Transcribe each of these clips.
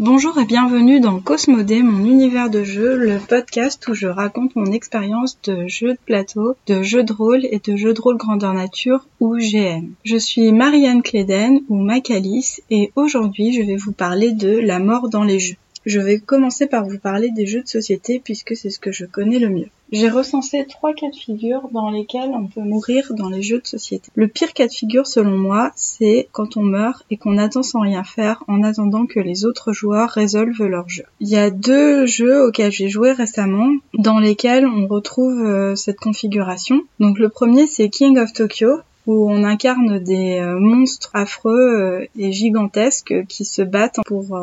Bonjour et bienvenue dans Cosmodé, mon univers de jeu, le podcast où je raconte mon expérience de jeu de plateau, de jeu de rôle et de jeu de rôle grandeur nature ou GM. Je suis Marianne Cléden ou Macalis et aujourd'hui je vais vous parler de la mort dans les jeux. Je vais commencer par vous parler des jeux de société puisque c'est ce que je connais le mieux. J'ai recensé trois cas de figure dans lesquels on peut mourir dans les jeux de société. Le pire cas de figure selon moi, c'est quand on meurt et qu'on attend sans rien faire en attendant que les autres joueurs résolvent leur jeu. Il y a deux jeux auxquels j'ai joué récemment dans lesquels on retrouve euh, cette configuration. Donc le premier c'est King of Tokyo où on incarne des euh, monstres affreux euh, et gigantesques qui se battent pour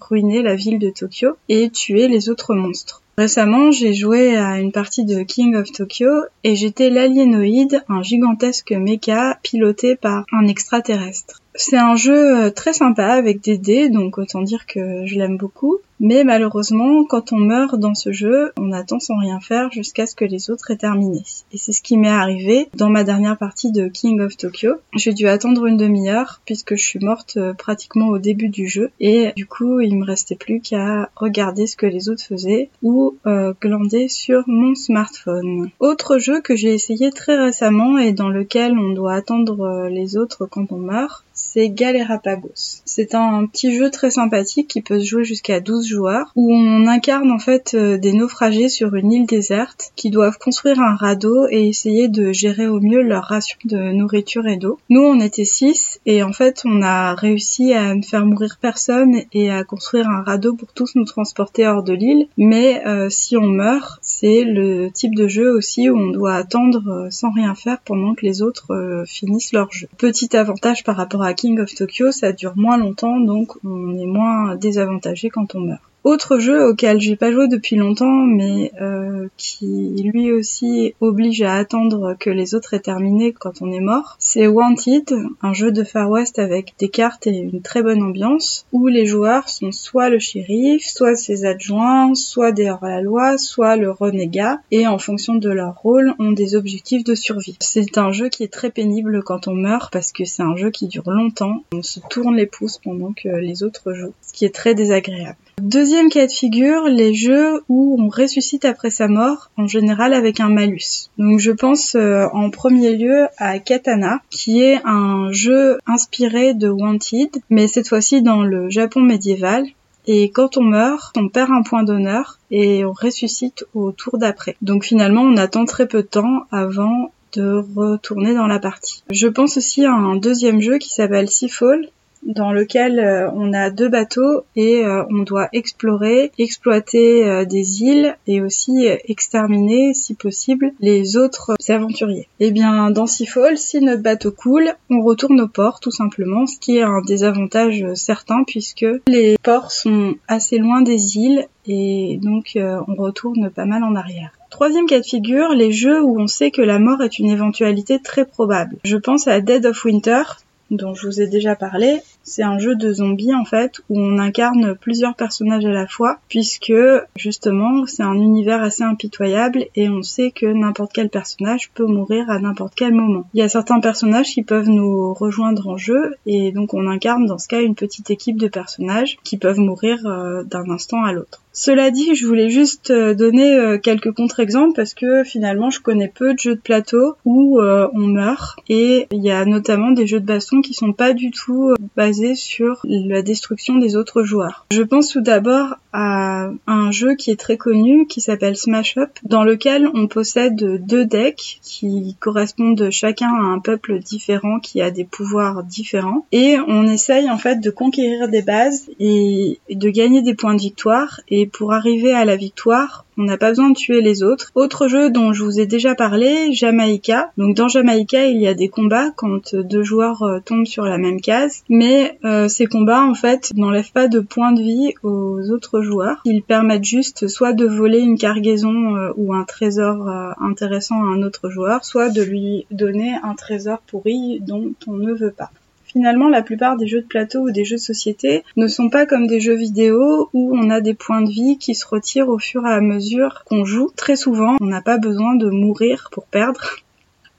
ruiner la ville de Tokyo et tuer les autres monstres. Récemment, j'ai joué à une partie de King of Tokyo et j'étais l'aliénoïde, un gigantesque mecha piloté par un extraterrestre. C'est un jeu euh, très sympa avec des dés, donc autant dire que je l'aime beaucoup. Mais malheureusement, quand on meurt dans ce jeu, on attend sans rien faire jusqu'à ce que les autres aient terminé. Et c'est ce qui m'est arrivé dans ma dernière partie de King of Tokyo. J'ai dû attendre une demi-heure puisque je suis morte euh, pratiquement au début du jeu. Et du coup, il me restait plus qu'à regarder ce que les autres faisaient ou euh, glander sur mon smartphone. Autre jeu que j'ai essayé très récemment et dans lequel on doit attendre les autres quand on meurt, c'est Galerapagos. C'est un petit jeu très sympathique qui peut se jouer jusqu'à 12 joueurs où on incarne en fait euh, des naufragés sur une île déserte qui doivent construire un radeau et essayer de gérer au mieux leur ration de nourriture et d'eau. Nous on était 6 et en fait on a réussi à ne faire mourir personne et à construire un radeau pour tous nous transporter hors de l'île mais euh, si on meurt c'est le type de jeu aussi où on doit attendre euh, sans rien faire pendant que les autres finissent leur jeu. Petit avantage par rapport à King of Tokyo, ça dure moins longtemps, donc on est moins désavantagé quand on meurt. Autre jeu auquel j'ai pas joué depuis longtemps, mais euh, qui lui aussi oblige à attendre que les autres aient terminé quand on est mort, c'est Wanted, un jeu de Far West avec des cartes et une très bonne ambiance, où les joueurs sont soit le shérif, soit ses adjoints, soit des hors-la-loi, soit le renégat, et en fonction de leur rôle, ont des objectifs de survie. C'est un jeu qui est très pénible quand on meurt parce que c'est un jeu qui dure longtemps, on se tourne les pouces pendant que les autres jouent, ce qui est très désagréable. Deuxième cas de figure, les jeux où on ressuscite après sa mort, en général avec un malus. Donc je pense euh, en premier lieu à Katana, qui est un jeu inspiré de Wanted, mais cette fois-ci dans le Japon médiéval. Et quand on meurt, on perd un point d'honneur et on ressuscite au tour d'après. Donc finalement, on attend très peu de temps avant de retourner dans la partie. Je pense aussi à un deuxième jeu qui s'appelle Seafall, dans lequel euh, on a deux bateaux et euh, on doit explorer, exploiter euh, des îles et aussi exterminer, si possible, les autres aventuriers. Et eh bien, dans Seafall, si notre bateau coule, on retourne au port, tout simplement, ce qui est un désavantage certain puisque les ports sont assez loin des îles et donc on retourne pas mal en arrière. Troisième cas de figure, les jeux où on sait que la mort est une éventualité très probable. Je pense à Dead of Winter, dont je vous ai déjà parlé, c'est un jeu de zombies en fait où on incarne plusieurs personnages à la fois puisque justement c'est un univers assez impitoyable et on sait que n'importe quel personnage peut mourir à n'importe quel moment. Il y a certains personnages qui peuvent nous rejoindre en jeu et donc on incarne dans ce cas une petite équipe de personnages qui peuvent mourir euh, d'un instant à l'autre. Cela dit, je voulais juste euh, donner euh, quelques contre-exemples parce que finalement je connais peu de jeux de plateau où on meurt et il y a notamment des jeux de baston qui sont pas du tout basés sur la destruction des autres joueurs. Je pense tout d'abord à un jeu qui est très connu qui s'appelle Smash Up dans lequel on possède deux decks qui correspondent chacun à un peuple différent qui a des pouvoirs différents et on essaye en fait de conquérir des bases et de gagner des points de victoire et pour arriver à la victoire on n'a pas besoin de tuer les autres. Autre jeu dont je vous ai déjà parlé, Jamaïca. Donc dans Jamaïca, il y a des combats quand deux joueurs euh, tombent sur la même case, mais euh, ces combats en fait n'enlèvent pas de points de vie aux autres Ils permettent juste soit de voler une cargaison euh, ou un trésor intéressant à un autre joueur, soit de lui donner un trésor pourri dont on ne veut pas. Finalement, la plupart des jeux de plateau ou des jeux de société ne sont pas comme des jeux vidéo où on a des points de vie qui se retirent au fur et à mesure qu'on joue. Très souvent, on n'a pas besoin de mourir pour perdre.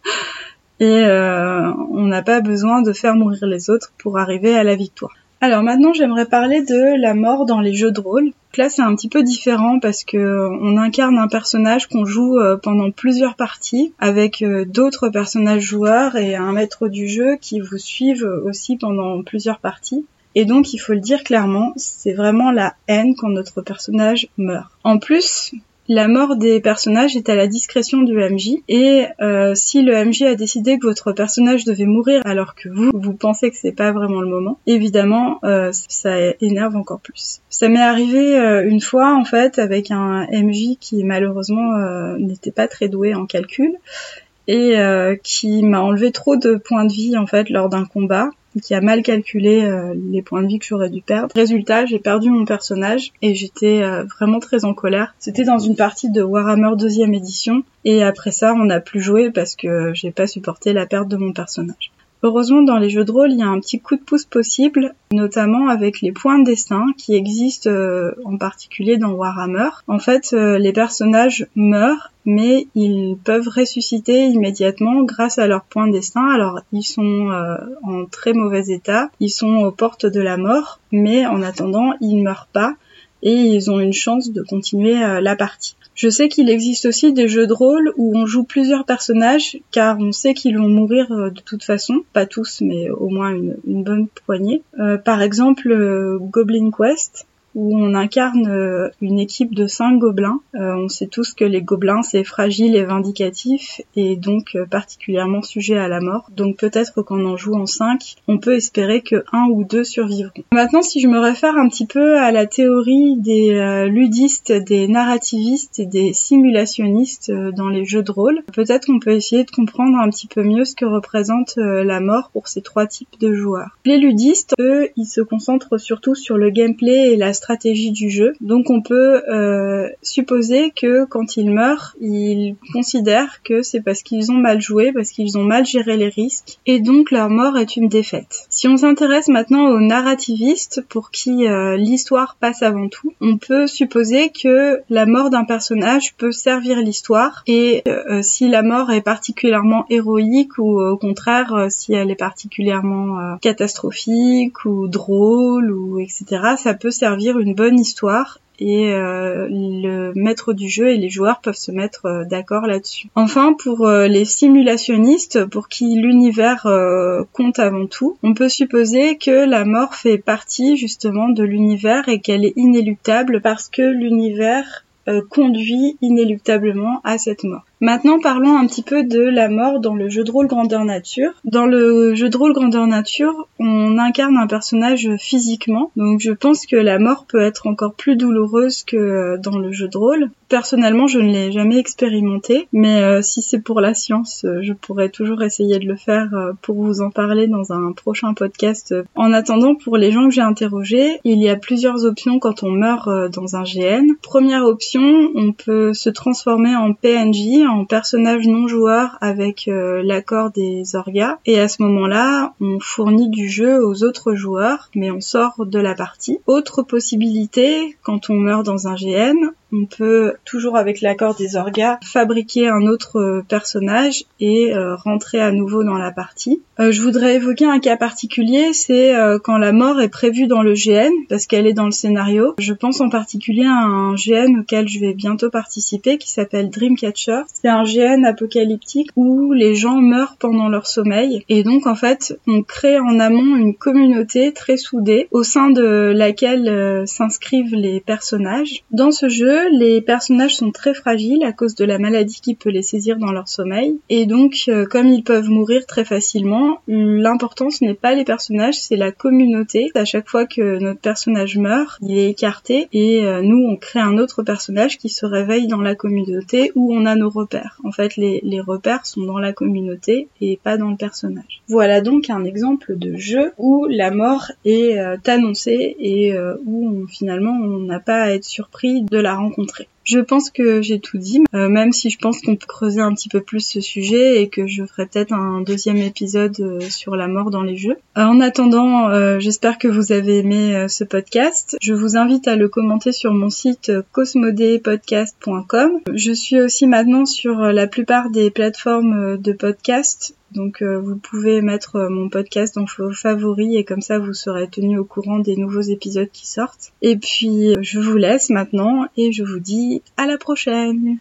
Et euh, on n'a pas besoin de faire mourir les autres pour arriver à la victoire. Alors maintenant, j'aimerais parler de la mort dans les jeux de rôle. Là, c'est un petit peu différent parce que on incarne un personnage qu'on joue euh, pendant plusieurs parties avec euh, d'autres personnages joueurs et un maître du jeu qui vous suivent aussi pendant plusieurs parties. Et donc, il faut le dire clairement, c'est vraiment la haine quand notre personnage meurt. En plus, la mort des personnages est à la discrétion du MJ et euh, si le MJ a décidé que votre personnage devait mourir alors que vous vous pensez que c'est pas vraiment le moment, évidemment euh, ça énerve encore plus. Ça m'est arrivé euh, une fois en fait avec un MJ qui malheureusement n'était pas très doué en calcul et qui m'a enlevé trop de points de vie en fait lors d'un combat qui a mal calculé euh, les points de vie que j'aurais dû perdre. Résultat, j'ai perdu mon personnage et j'étais euh, vraiment très en colère. C'était dans une partie de Warhammer deuxième édition et après ça, on n'a plus joué parce que j'ai pas supporté la perte de mon personnage. Heureusement, dans les jeux de rôle, il y a un petit coup de pouce possible, notamment avec les points de destin qui existent euh, en particulier dans Warhammer. En fait, euh, les personnages meurent, mais ils peuvent ressusciter immédiatement grâce à leurs points de destin. Alors, ils sont euh, en très mauvais état, ils sont aux portes de la mort, mais en attendant, ils ne meurent pas et ils ont une chance de continuer la partie. Je sais qu'il existe aussi des jeux de rôle où on joue plusieurs personnages car on sait qu'ils vont mourir euh, de toute façon, pas tous mais au moins une, bonne poignée. Euh, par exemple euh, Goblin Quest, où on incarne euh, une équipe de cinq gobelins. Euh, on sait tous que les gobelins c'est fragile et vindicatif et donc euh, particulièrement sujet à la mort. Donc peut-être qu'en en jouant cinq, on peut espérer que un ou deux survivront. Maintenant, si je me réfère un petit peu à la théorie des ludistes, des narrativistes et des simulationnistes dans les jeux de rôle, peut-être qu'on peut essayer de comprendre un petit peu mieux ce que représente la mort pour ces trois types de joueurs. Les ludistes, eux, ils se concentrent surtout sur le gameplay et la stratégie du jeu. Donc on peut euh, supposer que quand ils meurent, ils considèrent que c'est parce qu'ils ont mal joué, parce qu'ils ont mal géré les risques, et donc leur mort est une défaite. Si on s'intéresse maintenant aux narrativistes, pour qui euh, l'histoire passe avant tout, on peut supposer que la mort d'un personnage peut servir l'histoire, et euh, si la mort est particulièrement héroïque ou au contraire si elle est particulièrement catastrophique ou drôle ou etc., ça peut servir une bonne histoire et euh, le maître du jeu et les joueurs peuvent se mettre euh, d'accord là-dessus. Enfin, pour euh, les simulationnistes, pour qui l'univers compte avant tout, on peut supposer que la mort fait partie justement de l'univers et qu'elle est inéluctable parce que l'univers conduit inéluctablement à cette mort. Maintenant, parlons un petit peu de la mort dans le jeu de rôle grandeur nature. Dans le jeu de rôle grandeur nature, on incarne un personnage physiquement, donc je pense que la mort peut être encore plus douloureuse que dans le jeu de rôle. Personnellement, je ne l'ai jamais expérimenté, mais euh, si c'est pour la science, euh, je pourrais toujours essayer de le faire euh, pour vous en parler dans un prochain podcast. En attendant, pour les gens que j'ai interrogés, il y a plusieurs options quand on meurt dans un GN. Première option, on peut se transformer en PNJ, en personnage non joueur avec euh, l'accord des orgas et à ce moment-là on fournit du jeu aux autres joueurs mais on sort de la partie. Autre possibilité quand on meurt dans un GN, on peut toujours avec l'accord des orgas fabriquer un autre euh, personnage et euh, rentrer à nouveau dans la partie. Euh, je voudrais évoquer un cas particulier, c'est quand la mort est prévue dans le GN parce qu'elle est dans le scénario. Je pense en particulier à un GN auquel je vais bientôt participer qui s'appelle Dreamcatcher. C'est un GN apocalyptique où les gens meurent pendant leur sommeil et donc en fait on crée en amont une communauté très soudée au sein de laquelle s'inscrivent les personnages. Dans ce jeu, les personnages sont très fragiles à cause de la maladie qui peut les saisir dans leur sommeil. Et donc, euh, comme ils peuvent mourir très facilement, l'important ce n'est pas les personnages, c'est la communauté. À chaque fois que notre personnage meurt, il est écarté et euh, nous, on crée un autre personnage qui se réveille dans la communauté où on a nos repères. En fait, les, repères sont dans la communauté et pas dans le personnage. Voilà donc un exemple de jeu où la mort est euh, annoncée et où finalement on n'a pas à être surpris de la rencontre je pense que j'ai tout dit, euh, même si je pense qu'on peut creuser un petit peu plus ce sujet et que je ferai peut-être un deuxième épisode euh, sur la mort dans les jeux. Euh, en attendant, j'espère que vous avez aimé ce podcast. Je vous invite à le commenter sur mon site cosmodepodcast.com. Je suis aussi maintenant sur la plupart des plateformes de podcast Donc euh, vous pouvez mettre euh, mon podcast dans vos favoris et comme ça vous serez tenu au courant des nouveaux épisodes qui sortent. Et puis je vous laisse maintenant et je vous dis à la prochaine.